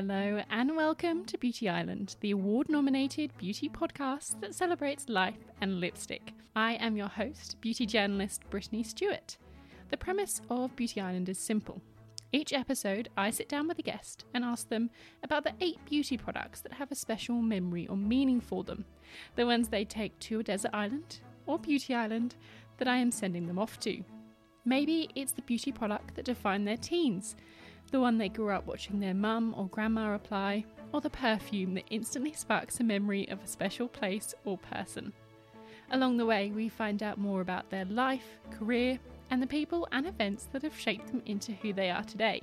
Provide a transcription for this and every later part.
Hello, and welcome to Beauty Island, the award nominated beauty podcast that celebrates life and lipstick. I am your host, beauty journalist Brittany Stewart. The premise of Beauty Island is simple. Each episode, I sit down with a guest and ask them about the eight beauty products that have a special memory or meaning for them, the ones they take to a desert island or beauty island that I am sending them off to. Maybe it's the beauty product that defined their teens the one they grew up watching their mum or grandma apply, or the perfume that instantly sparks a memory of a special place or person. Along the way, we find out more about their life, career, and the people and events that have shaped them into who they are today.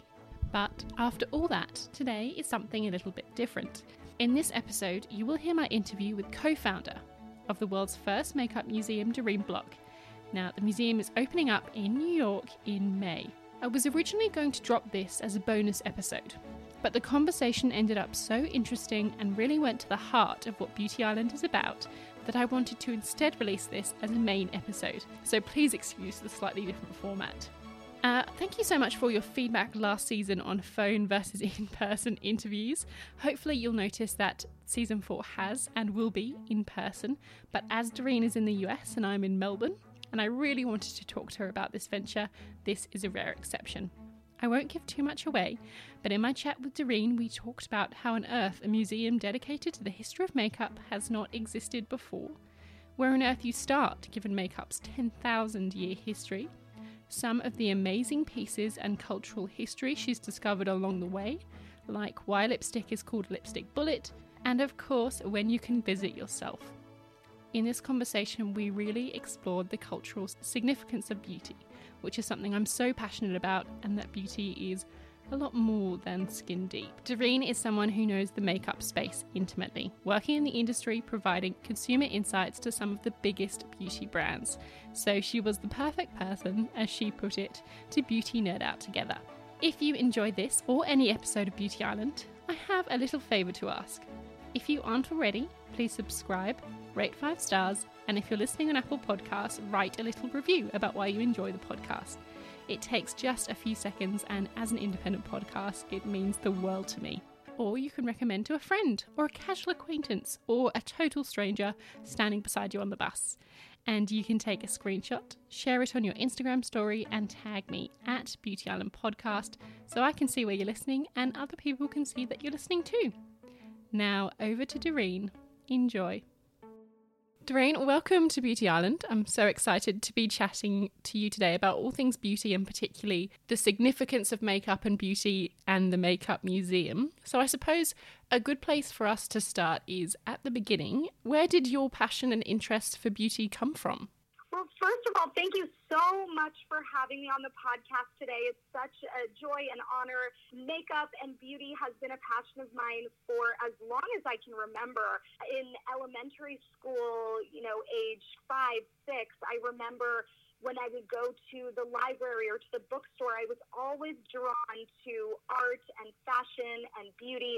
But after all that, today is something a little bit different. In this episode, you will hear my interview with co founder of the world's first makeup museum, Doreen Bloch. Now, the museum is opening up in New York in May. I was originally going to drop this as a bonus episode, but the conversation ended up so interesting and really went to the heart of what Beauty Island is about that I wanted to instead release this as a main episode. So please excuse the slightly different format. Uh, thank you so much for your feedback last season on phone versus in person interviews. Hopefully, you'll notice that season four has and will be in person, but as Doreen is in the US and I'm in Melbourne, and I really wanted to talk to her about this venture, this is a rare exception. I won't give too much away, but in my chat with Doreen, we talked about how on earth a museum dedicated to the history of makeup has not existed before, where on earth you start given makeup's 10,000 year history, some of the amazing pieces and cultural history she's discovered along the way, like why lipstick is called Lipstick Bullet, and of course, when you can visit yourself. In this conversation, we really explored the cultural significance of beauty, which is something I'm so passionate about, and that beauty is a lot more than skin deep. Doreen is someone who knows the makeup space intimately, working in the industry providing consumer insights to some of the biggest beauty brands. So she was the perfect person, as she put it, to beauty nerd out together. If you enjoy this or any episode of Beauty Island, I have a little favour to ask. If you aren't already, please subscribe, rate five stars, and if you're listening on Apple Podcasts, write a little review about why you enjoy the podcast. It takes just a few seconds, and as an independent podcast, it means the world to me. Or you can recommend to a friend, or a casual acquaintance, or a total stranger standing beside you on the bus. And you can take a screenshot, share it on your Instagram story, and tag me at Beauty Island Podcast so I can see where you're listening and other people can see that you're listening too. Now, over to Doreen. Enjoy. Doreen, welcome to Beauty Island. I'm so excited to be chatting to you today about all things beauty and particularly the significance of makeup and beauty and the Makeup Museum. So, I suppose a good place for us to start is at the beginning. Where did your passion and interest for beauty come from? First of all, thank you so much for having me on the podcast today. It's such a joy and honor. Makeup and beauty has been a passion of mine for as long as I can remember. In elementary school, you know, age five, six, I remember when I would go to the library or to the bookstore, I was always drawn to art and fashion and beauty,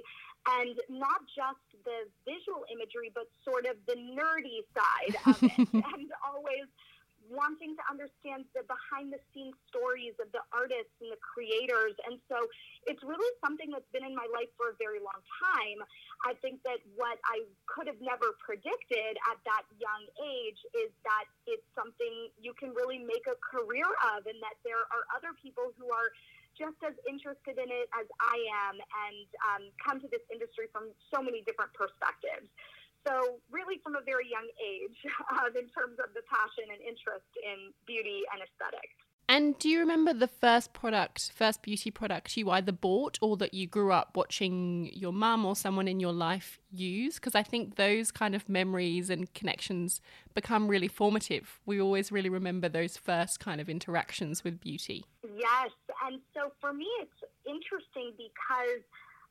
and not just the visual imagery, but sort of the nerdy side of it, and always wanting to understand the behind the scenes stories of the artists and the creators. And so it's really something that's been in my life for a very long time. I think that what I could have never predicted at that young age is that it's something you can really make a career of, and that there are other people who are just as interested in it as I am and um, come to this industry from so many different perspectives. So, really, from a very young age, uh, in terms of the passion and interest in beauty and aesthetics. And do you remember the first product, first beauty product you either bought or that you grew up watching your mum or someone in your life use? Because I think those kind of memories and connections become really formative. We always really remember those first kind of interactions with beauty. Yes. And so for me, it's interesting because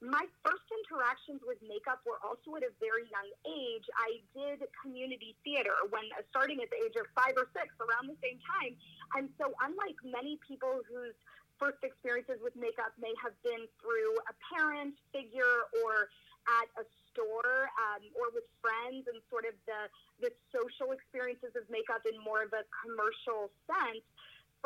my first interactions with makeup were also at a very young age. I did community theater when uh, starting at the age of five or six, around the same time. And so, unlike many people whose first experiences with makeup may have been through a parent figure or at a store um, or with friends and sort of the, the social experiences of makeup in more of a commercial sense,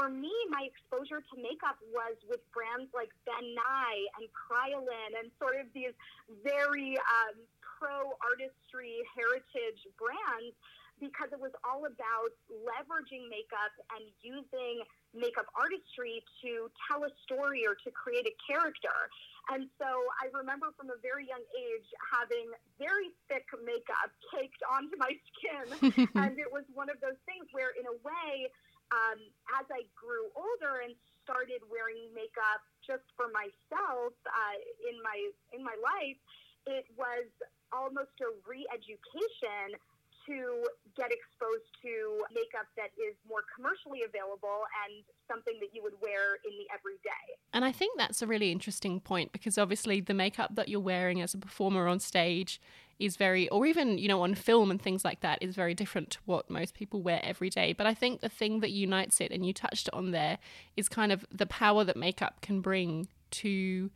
for me, my exposure to makeup was with brands like Ben Nye and Kryolan and sort of these very um, pro artistry heritage brands because it was all about leveraging makeup and using makeup artistry to tell a story or to create a character. And so I remember from a very young age having very thick makeup caked onto my skin. and it was one of those things where, in a way, um, as I grew older and started wearing makeup just for myself uh, in my in my life, it was almost a re-education to get exposed to makeup that is more commercially available and something that you would wear in the everyday. And I think that's a really interesting point because obviously the makeup that you're wearing as a performer on stage is very, or even, you know, on film and things like that, is very different to what most people wear every day. But I think the thing that unites it, and you touched on there, is kind of the power that makeup can bring to.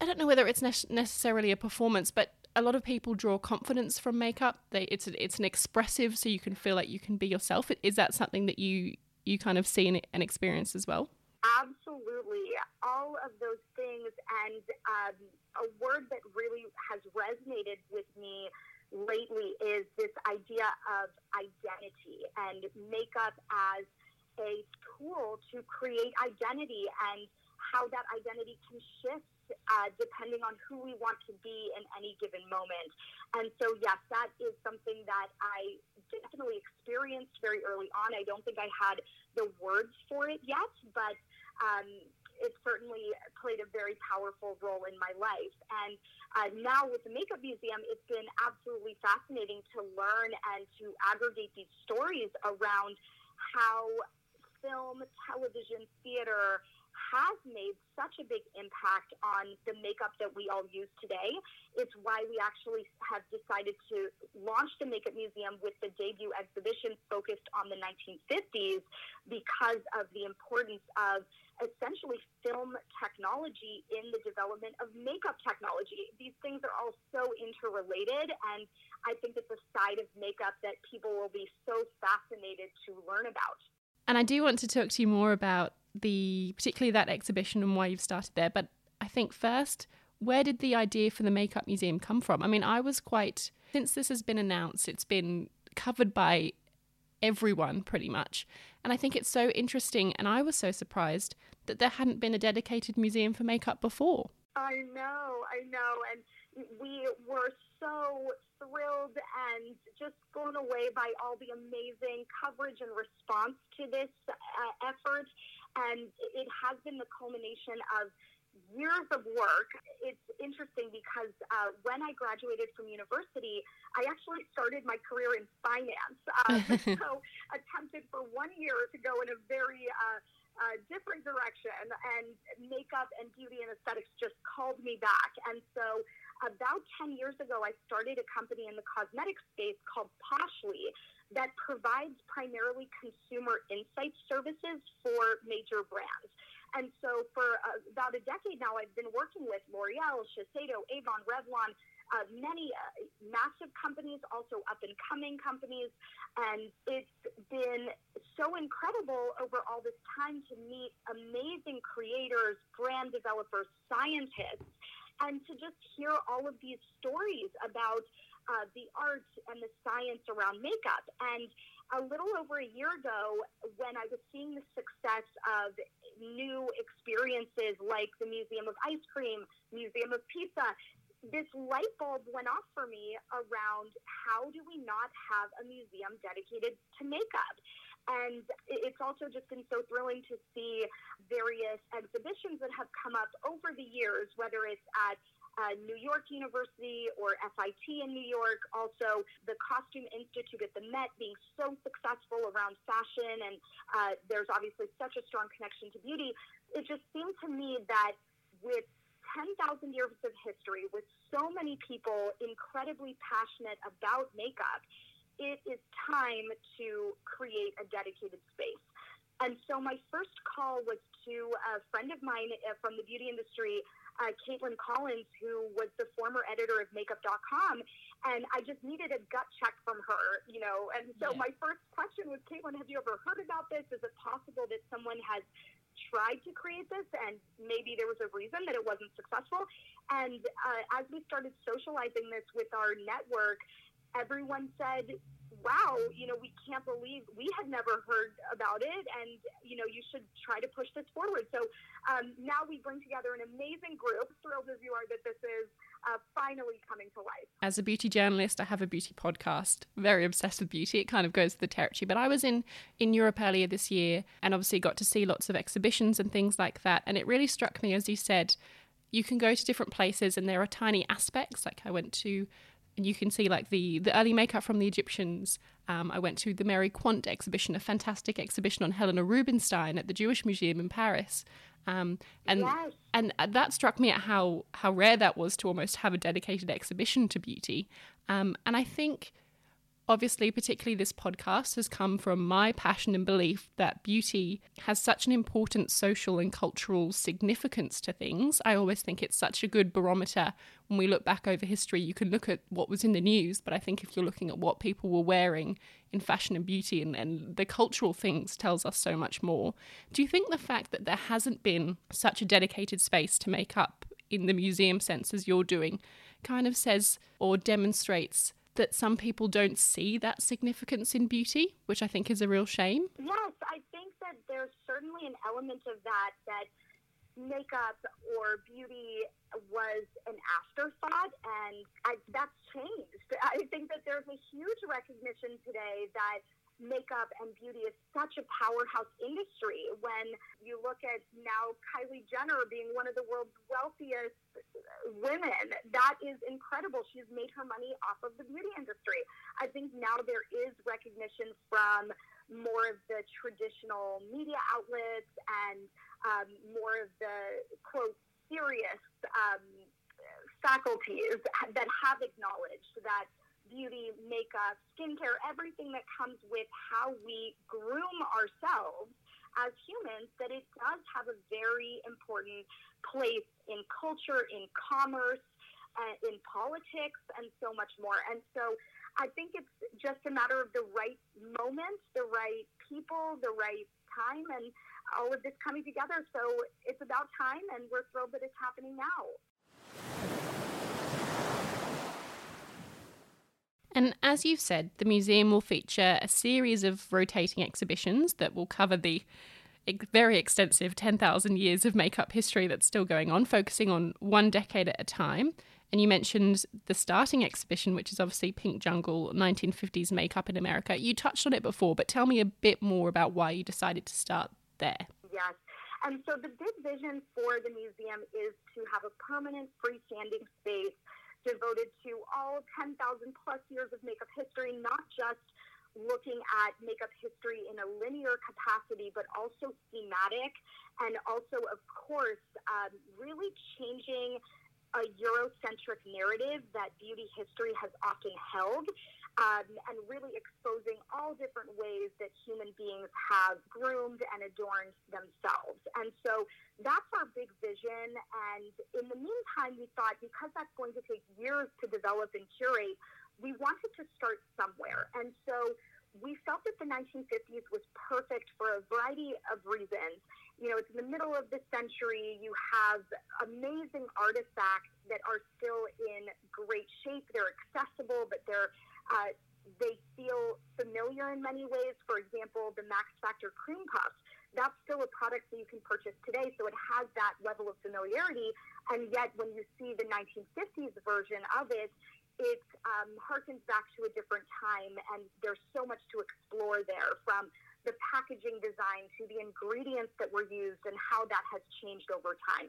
I don't know whether it's ne- necessarily a performance, but a lot of people draw confidence from makeup. They, it's it's an expressive, so you can feel like you can be yourself. Is that something that you you kind of see and experience as well? Absolutely, all of those things, and um, a word that really has resonated with me lately is this idea of identity and makeup as a tool to create identity and how that identity can shift uh, depending on who we want to be in any given moment. And so, yes, that is something that I definitely experienced very early on. I don't think I had the words for it yet, but um, it certainly played a very powerful role in my life. And uh, now with the Makeup Museum, it's been absolutely fascinating to learn and to aggregate these stories around how film, television, theater, has made such a big impact on the makeup that we all use today. It's why we actually have decided to launch the Makeup Museum with the debut exhibition focused on the 1950s because of the importance of essentially film technology in the development of makeup technology. These things are all so interrelated, and I think it's a side of makeup that people will be so fascinated to learn about. And I do want to talk to you more about the particularly that exhibition and why you've started there. But I think first, where did the idea for the makeup museum come from? I mean, I was quite since this has been announced, it's been covered by everyone pretty much. And I think it's so interesting and I was so surprised that there hadn't been a dedicated museum for makeup before. I know, I know. And we were so thrilled and just blown away by all the amazing coverage and response to this uh, effort. And it has been the culmination of years of work. It's interesting because uh, when I graduated from university, I actually started my career in finance. Uh, so attempted for one year to go in a very uh, uh, different direction, and makeup and beauty and aesthetics just called me back. And so about 10 years ago, I started a company in the cosmetic space called Poshly that provides primarily consumer insight services for major brands. And so for uh, about a decade now, I've been working with L'Oreal, Shiseido, Avon, Revlon, uh, many uh, massive companies, also up and coming companies. And it's been so incredible over all this time to meet amazing creators, brand developers, scientists and to just hear all of these stories about uh, the art and the science around makeup. And a little over a year ago, when I was seeing the success of new experiences like the Museum of Ice Cream, Museum of Pizza, this light bulb went off for me around how do we not have a museum dedicated to makeup? And it's also just been so thrilling to see various exhibitions that have come up over the years, whether it's at uh, New York University or FIT in New York, also the Costume Institute at the Met being so successful around fashion, and uh, there's obviously such a strong connection to beauty. It just seemed to me that with 10,000 years of history, with so many people incredibly passionate about makeup, it is time to create a dedicated space. And so my first call was to a friend of mine uh, from the beauty industry, uh, Caitlin Collins, who was the former editor of Makeup.com, and I just needed a gut check from her, you know. And so yeah. my first question was, Caitlin, have you ever heard about this? Is it possible that someone has tried to create this and maybe there was a reason that it wasn't successful? And uh, as we started socializing this with our network, everyone said, wow, you know, we can't believe we had never heard about it, and you know, you should try to push this forward. So um, now we bring together an amazing group. Thrilled as you are that this is uh, finally coming to life. As a beauty journalist, I have a beauty podcast. Very obsessed with beauty. It kind of goes to the territory. But I was in in Europe earlier this year, and obviously got to see lots of exhibitions and things like that. And it really struck me, as you said. You can go to different places, and there are tiny aspects. Like I went to and you can see like the the early makeup from the Egyptians. Um, I went to the Mary Quant exhibition, a fantastic exhibition on Helena Rubinstein at the Jewish Museum in Paris. Um, and yes. and that struck me at how how rare that was to almost have a dedicated exhibition to beauty. Um, and I think Obviously, particularly this podcast has come from my passion and belief that beauty has such an important social and cultural significance to things. I always think it's such a good barometer when we look back over history. You can look at what was in the news, but I think if you're looking at what people were wearing in fashion and beauty and, and the cultural things tells us so much more. Do you think the fact that there hasn't been such a dedicated space to make up in the museum sense as you're doing kind of says or demonstrates that some people don't see that significance in beauty, which I think is a real shame. Yes, I think that there's certainly an element of that that makeup or beauty was an afterthought, and I, that's changed. I think that there's a huge recognition today that makeup and beauty is such a powerhouse industry. When you look at now Kylie Jenner being one of the world's wealthiest women, that is incredible. She's made her money off of the beauty industry. I think now there is recognition from more of the traditional media outlets and um, more of the quote serious um, faculties that have acknowledged that beauty, makeup, skincare, everything that comes with how we groom ourselves as humans, that it does have a very important place in culture, in commerce, uh, in politics, and so much more. And so I think it's just a matter of the right moment, the right people, the right time, and all of this coming together. So it's about time, and we're thrilled that it's happening now. And as you've said, the museum will feature a series of rotating exhibitions that will cover the very extensive 10,000 years of makeup history that's still going on, focusing on one decade at a time. And you mentioned the starting exhibition, which is obviously Pink Jungle 1950s makeup in America. You touched on it before, but tell me a bit more about why you decided to start there. Yes. And so the big vision for the museum is to have a permanent freestanding space devoted to all 10,000 plus years of makeup history, not just looking at makeup history in a linear capacity, but also thematic, and also, of course, um, really changing a Eurocentric narrative that beauty history has often held um, and really exposing all different ways that human beings have groomed and adorned themselves. And so that's our big vision. And in the meantime, we thought because that's going to take years to develop and curate, we wanted to start somewhere. And so we felt that the 1950s was perfect for a variety of reasons. You know, it's in the middle of the century. You have amazing artifacts that are still in great shape. They're accessible, but they're uh, they feel familiar in many ways. For example, the Max Factor cream puffs. That's still a product that you can purchase today, so it has that level of familiarity. And yet, when you see the 1950s version of it, it um, harkens back to a different time, and there's so much to explore there from the packaging design to the ingredients that were used and how that has changed over time.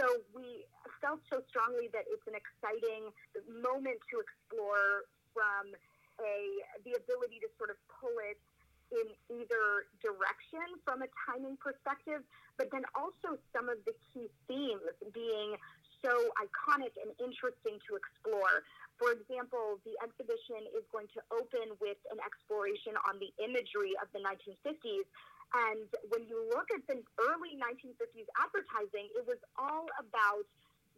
So we felt so strongly that it's an exciting moment to explore from a the ability to sort of pull it in either direction from a timing perspective, but then also some of the key themes being so iconic and interesting to explore. For example, the exhibition is going to open with an exploration on the imagery of the 1950s. And when you look at the early 1950s advertising, it was all about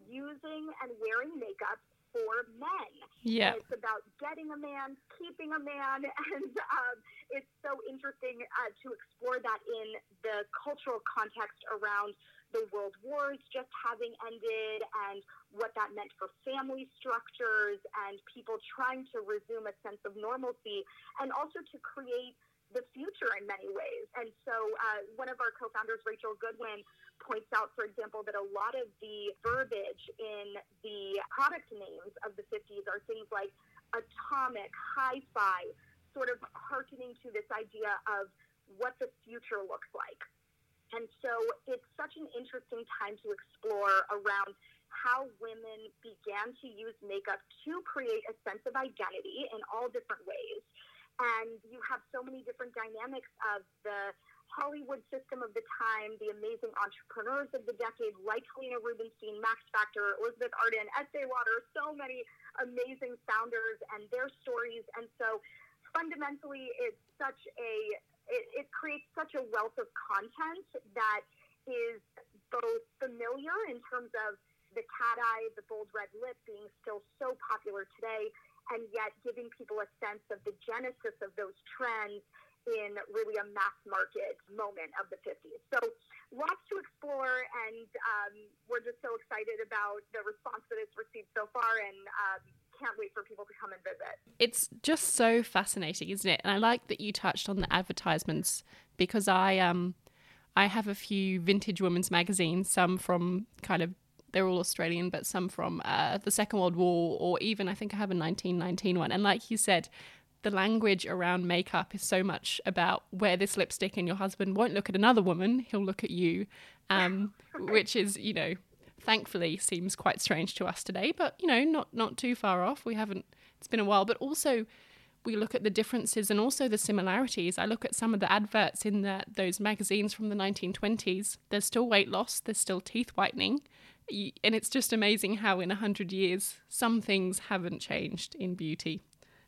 using and wearing makeup for men. Yeah. And it's about getting a man, keeping a man, and um, it's so interesting uh, to explore that in the cultural context around the world wars just having ended and what that meant for family structures and people trying to resume a sense of normalcy and also to create the future in many ways. And so, uh, one of our co founders, Rachel Goodwin, points out, for example, that a lot of the verbiage in the product names of the 50s are things like atomic, hi fi, sort of hearkening to this idea of what the future looks like. And so, it's such an interesting time to explore around how women began to use makeup to create a sense of identity in all different ways and you have so many different dynamics of the Hollywood system of the time, the amazing entrepreneurs of the decade, like Helena Rubinstein, Max Factor, Elizabeth Arden, Estee Lauder, so many amazing founders and their stories. And so fundamentally, it's such a, it, it creates such a wealth of content that is both familiar in terms of the cat eye, the bold red lip being still so popular today, and yet giving people a sense of the genesis of those trends in really a mass market moment of the 50s. So lots to explore, and um, we're just so excited about the response that it's received so far, and um, can't wait for people to come and visit. It's just so fascinating, isn't it? And I like that you touched on the advertisements because I um I have a few vintage women's magazines, some from kind of they're all Australian, but some from uh, the Second World War, or even I think I have a 1919 one. And like you said, the language around makeup is so much about wear this lipstick and your husband won't look at another woman, he'll look at you, um, which is, you know, thankfully seems quite strange to us today, but, you know, not, not too far off. We haven't, it's been a while, but also we look at the differences and also the similarities. I look at some of the adverts in the, those magazines from the 1920s. There's still weight loss, there's still teeth whitening, and it's just amazing how in a hundred years some things haven't changed in beauty.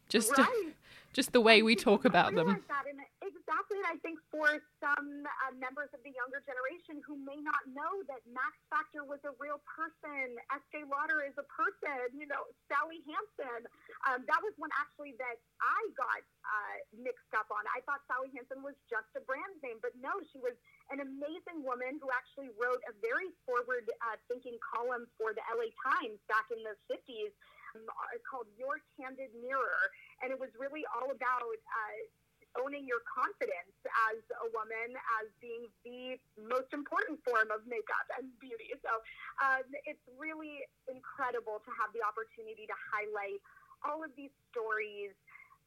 Just right. Just the way we talk about them. That and exactly, and I think for some uh, members of the younger generation who may not know that Max Factor was a real person, Estee Lauder is a person, you know, Sally Hansen. Um, that was one actually that I got uh, mixed up on. I thought Sally Hansen was just a brand name, but no, she was an amazing woman who actually wrote a very forward uh, thinking column for the LA Times back in the 50s um, called Your Candid Mirror. And it was really all about uh, owning your confidence as a woman as being the most important form of makeup and beauty. So um, it's really incredible to have the opportunity to highlight all of these stories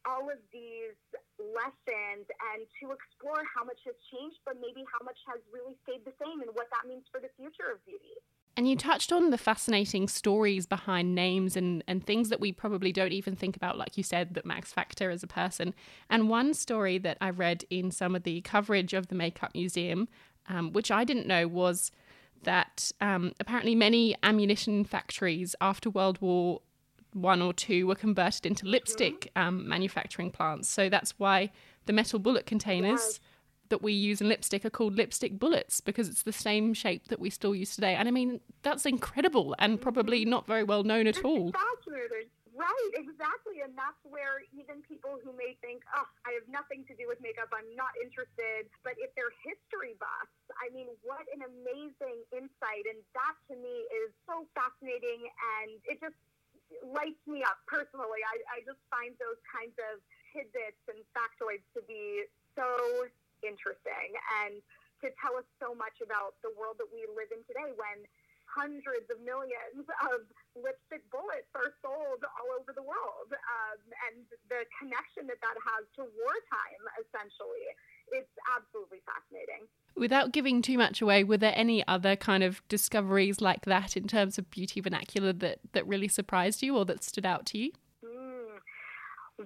all of these lessons and to explore how much has changed, but maybe how much has really stayed the same and what that means for the future of beauty. And you touched on the fascinating stories behind names and, and things that we probably don't even think about, like you said, that Max Factor as a person. And one story that I read in some of the coverage of the Makeup Museum, um, which I didn't know, was that um, apparently many ammunition factories after World War one or two were converted into lipstick um, manufacturing plants. So that's why the metal bullet containers yes. That we use in lipstick are called lipstick bullets because it's the same shape that we still use today. And I mean, that's incredible and probably mm-hmm. not very well known at all. Fascinating. Exactly. And that's where even people who may think, oh, I have nothing to do with makeup, I'm not interested. But if they're history buffs, I mean, what an amazing insight. And that to me is so fascinating. And it just lights me up personally. I, I just find those kinds of tidbits and factoids to be so interesting and to tell us so much about the world that we live in today when hundreds of millions of lipstick bullets are sold all over the world um, and the connection that that has to wartime essentially it's absolutely fascinating Without giving too much away, were there any other kind of discoveries like that in terms of beauty vernacular that, that really surprised you or that stood out to you?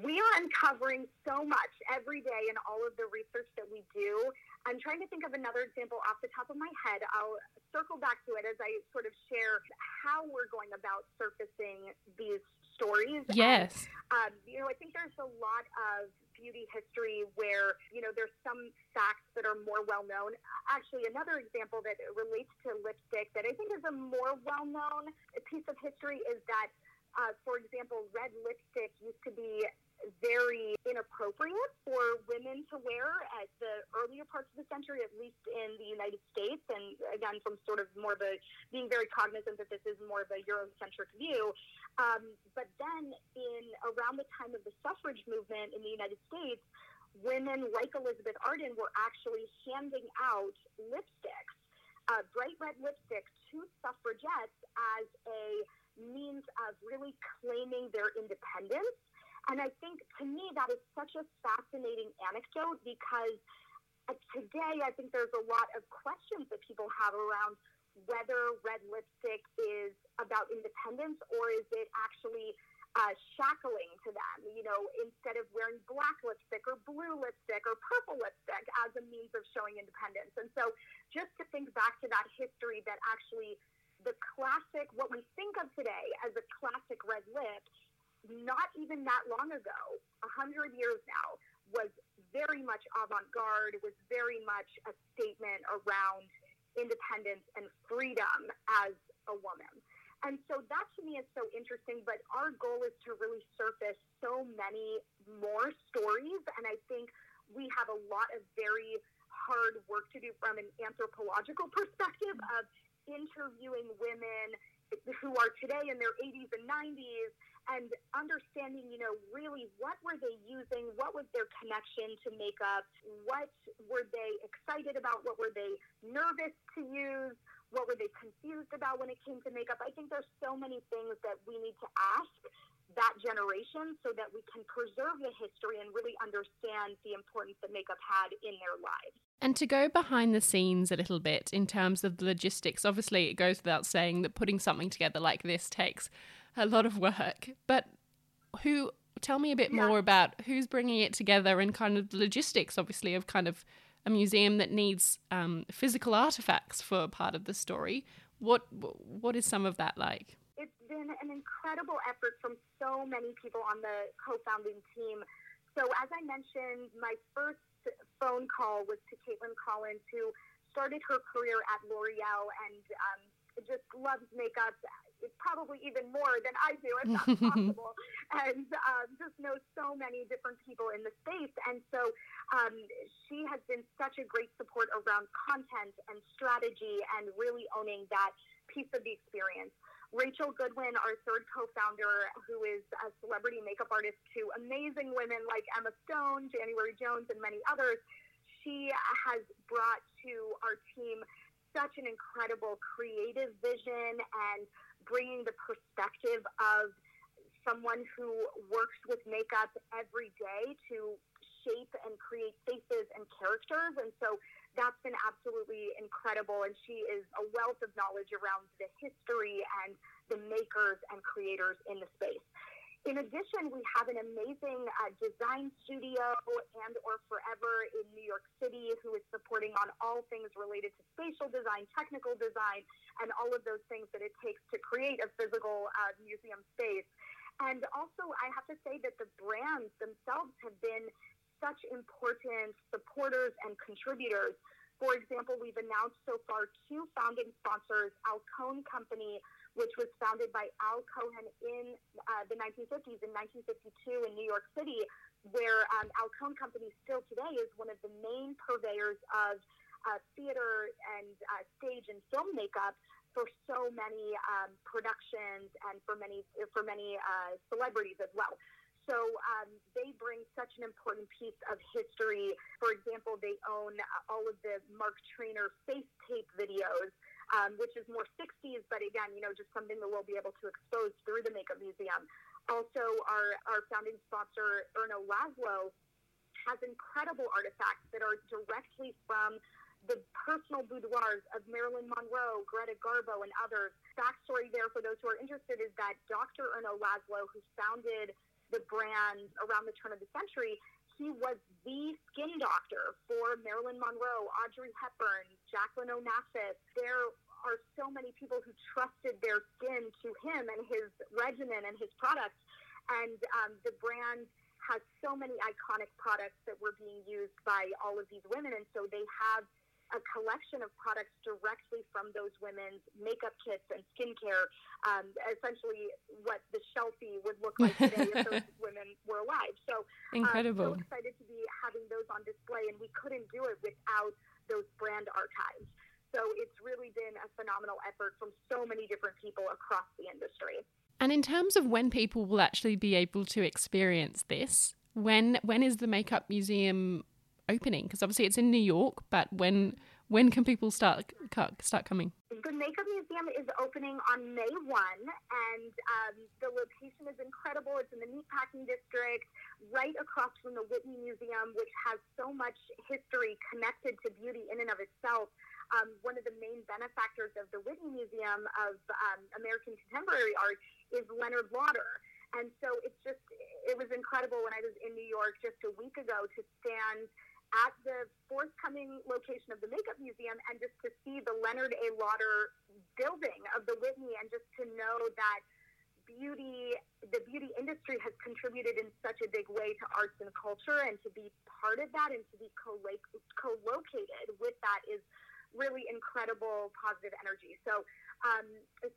We are uncovering so much every day in all of the research that we do. I'm trying to think of another example off the top of my head. I'll circle back to it as I sort of share how we're going about surfacing these stories. Yes. And, um, you know, I think there's a lot of beauty history where, you know, there's some facts that are more well known. Actually, another example that relates to lipstick that I think is a more well known piece of history is that, uh, for example, red lipstick used to be very inappropriate for women to wear at the earlier parts of the century, at least in the United States. And again, from sort of more of a being very cognizant that this is more of a Eurocentric view. Um, but then, in around the time of the suffrage movement in the United States, women like Elizabeth Arden were actually handing out lipsticks, uh, bright red lipstick, to suffragettes as a means of really claiming their independence and I think to me that is such a fascinating anecdote because uh, today I think there's a lot of questions that people have around whether red lipstick is about independence or is it actually uh, shackling to them, you know, instead of wearing black lipstick or blue lipstick or purple lipstick as a means of showing independence. And so just to think back to that history that actually the classic, what we think of today as a classic red lip, not even that long ago, a hundred years now, was very much avant-garde, was very much a statement around independence and freedom as a woman. And so that to me is so interesting, but our goal is to really surface so many more stories. And I think we have a lot of very hard work to do from an anthropological perspective of interviewing women who are today in their 80s and 90s and understanding, you know, really what were they using? What was their connection to makeup? What were they excited about? What were they nervous to use? What were they confused about when it came to makeup? I think there's so many things that we need to ask that generation so that we can preserve the history and really understand the importance that makeup had in their lives. And to go behind the scenes a little bit in terms of the logistics, obviously it goes without saying that putting something together like this takes a lot of work. But who? Tell me a bit yeah. more about who's bringing it together and kind of the logistics, obviously, of kind of a museum that needs um, physical artifacts for part of the story. What what is some of that like? It's been an incredible effort from so many people on the co-founding team. So as I mentioned, my first phone call was to Caitlin Collins, who started her career at L'Oreal and um, just loves makeup probably even more than I do, if that's possible, and um, just knows so many different people in the space. And so um, she has been such a great support around content and strategy and really owning that piece of the experience. Rachel Goodwin, our third co-founder, who is a celebrity makeup artist to amazing women like Emma Stone, January Jones, and many others, she has brought to our team such an incredible creative vision and bringing the perspective of someone who works with makeup every day to shape and create faces and characters. And so that's been absolutely incredible. And she is a wealth of knowledge around the history and the makers and creators in the space. In addition, we have an amazing uh, design studio and or forever in New York City who is supporting on all things related to spatial design, technical design, and all of those things that it takes to create a physical uh, museum space. And also, I have to say that the brands themselves have been such important supporters and contributors. For example, we've announced so far two founding sponsors, Alcone Company, which was founded by Al Cohen in uh, the 1950s, in 1952 in New York City, where um, Cohen Company still today is one of the main purveyors of uh, theater and uh, stage and film makeup for so many um, productions and for many for many uh, celebrities as well. So um, they bring such an important piece of history. For example, they own all of the Mark Traynor face tape videos um, which is more 60s, but again, you know, just something that we'll be able to expose through the Makeup Museum. Also, our, our founding sponsor, Erno Laszlo, has incredible artifacts that are directly from the personal boudoirs of Marilyn Monroe, Greta Garbo, and others. Backstory there for those who are interested is that Dr. Erno Laszlo, who founded the brand around the turn of the century, he was the skin doctor for Marilyn Monroe, Audrey Hepburn, Jacqueline Onassis. There are so many people who trusted their skin to him and his regimen and his products. And um, the brand has so many iconic products that were being used by all of these women. And so they have a collection of products directly from those women's makeup kits and skincare, um, essentially what the shelfie would look like today if those women were alive. So incredible. Um, so excited to be having those on display, and we couldn't do it without those brand archives. So it's really been a phenomenal effort from so many different people across the industry. And in terms of when people will actually be able to experience this, when when is the makeup museum opening? Because obviously it's in New York, but when when can people start start coming? The Makeup Museum is opening on May 1, and um, the location is incredible. It's in the Meatpacking District, right across from the Whitney Museum, which has so much history connected to beauty in and of itself. Um, one of the main benefactors of the Whitney Museum of um, American Contemporary Art is Leonard Lauder. And so it's just, it was incredible when I was in New York just a week ago to stand at the forthcoming location of the Makeup Museum and just to see the Leonard A. Lauder building of the Whitney and just to know that beauty, the beauty industry has contributed in such a big way to arts and culture and to be part of that and to be co-located with that is really incredible positive energy. So, um,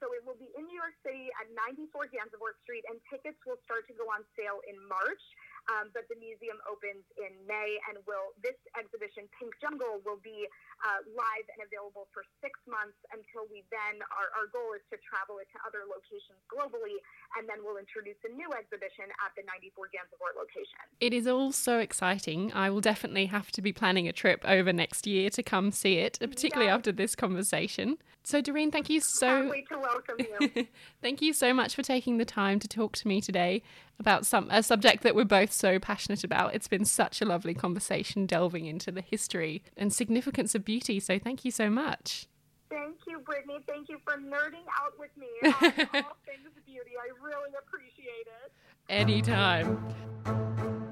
so it will be in New York City at 94 Gansevoort Street, and tickets will start to go on sale in March. Um, but the museum opens in May, and will this exhibition, Pink Jungle, will be uh, live and available for six months until we then. Our, our goal is to travel it to other locations globally, and then we'll introduce a new exhibition at the 94 Gansevoort location. It is all so exciting. I will definitely have to be planning a trip over next year to come see it, particularly after this conversation. So, Doreen, thank you so. Can't to welcome you. thank you so much for taking the time to talk to me today about some a subject that we're both so passionate about. It's been such a lovely conversation delving into the history and significance of beauty. So thank you so much. Thank you, Brittany. Thank you for nerding out with me on all things beauty. I really appreciate it. Anytime.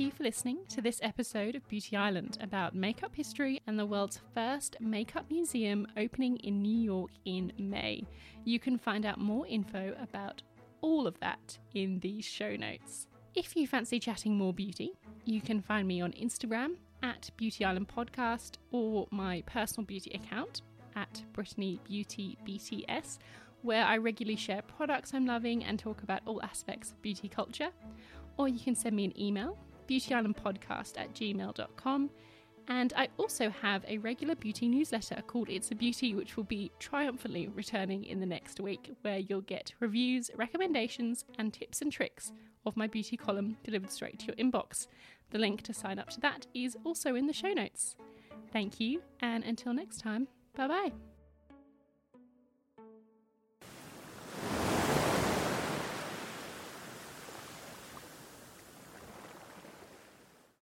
You for listening to this episode of Beauty Island about makeup history and the world's first makeup museum opening in New York in May. You can find out more info about all of that in these show notes. If you fancy chatting more beauty, you can find me on Instagram at Beauty Island Podcast or my personal beauty account at Brittany Beauty BTS, where I regularly share products I'm loving and talk about all aspects of beauty culture. Or you can send me an email beautyislandpodcast at gmail.com. And I also have a regular beauty newsletter called It's a Beauty, which will be triumphantly returning in the next week, where you'll get reviews, recommendations, and tips and tricks of my beauty column delivered straight to your inbox. The link to sign up to that is also in the show notes. Thank you, and until next time, bye bye.